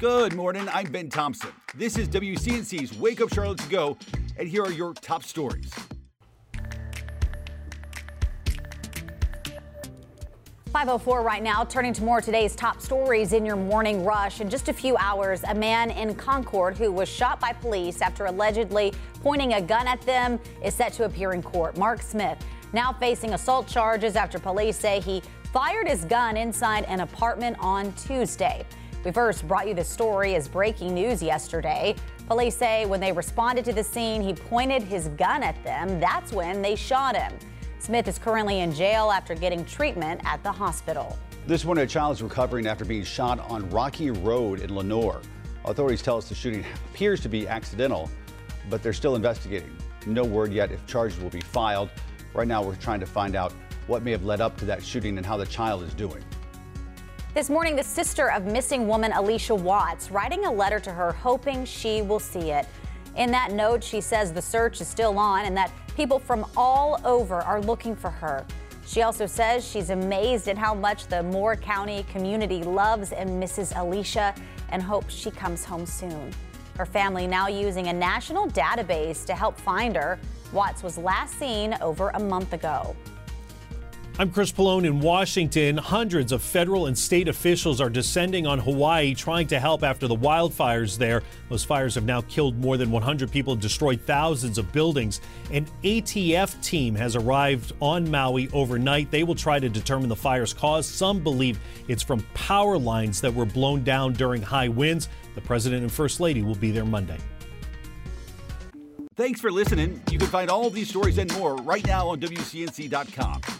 Good morning. I'm Ben Thompson. This is WCNC's Wake Up Charlotte to Go, and here are your top stories. 504 right now, turning to more today's top stories in your morning rush. In just a few hours, a man in Concord who was shot by police after allegedly pointing a gun at them is set to appear in court. Mark Smith now facing assault charges after police say he fired his gun inside an apartment on Tuesday. We first brought you the story as breaking news yesterday. Police say when they responded to the scene, he pointed his gun at them. That's when they shot him. Smith is currently in jail after getting treatment at the hospital. This morning, a child is recovering after being shot on Rocky Road in Lenoir. Authorities tell us the shooting appears to be accidental, but they're still investigating. No word yet if charges will be filed. Right now, we're trying to find out what may have led up to that shooting and how the child is doing. This morning, the sister of missing woman Alicia Watts writing a letter to her, hoping she will see it. In that note, she says the search is still on and that people from all over are looking for her. She also says she's amazed at how much the Moore County community loves and misses Alicia and hopes she comes home soon. Her family now using a national database to help find her. Watts was last seen over a month ago. I'm Chris Pollone in Washington. Hundreds of federal and state officials are descending on Hawaii trying to help after the wildfires there. Those fires have now killed more than 100 people and destroyed thousands of buildings. An ATF team has arrived on Maui overnight. They will try to determine the fire's cause. Some believe it's from power lines that were blown down during high winds. The president and first lady will be there Monday. Thanks for listening. You can find all these stories and more right now on WCNC.com.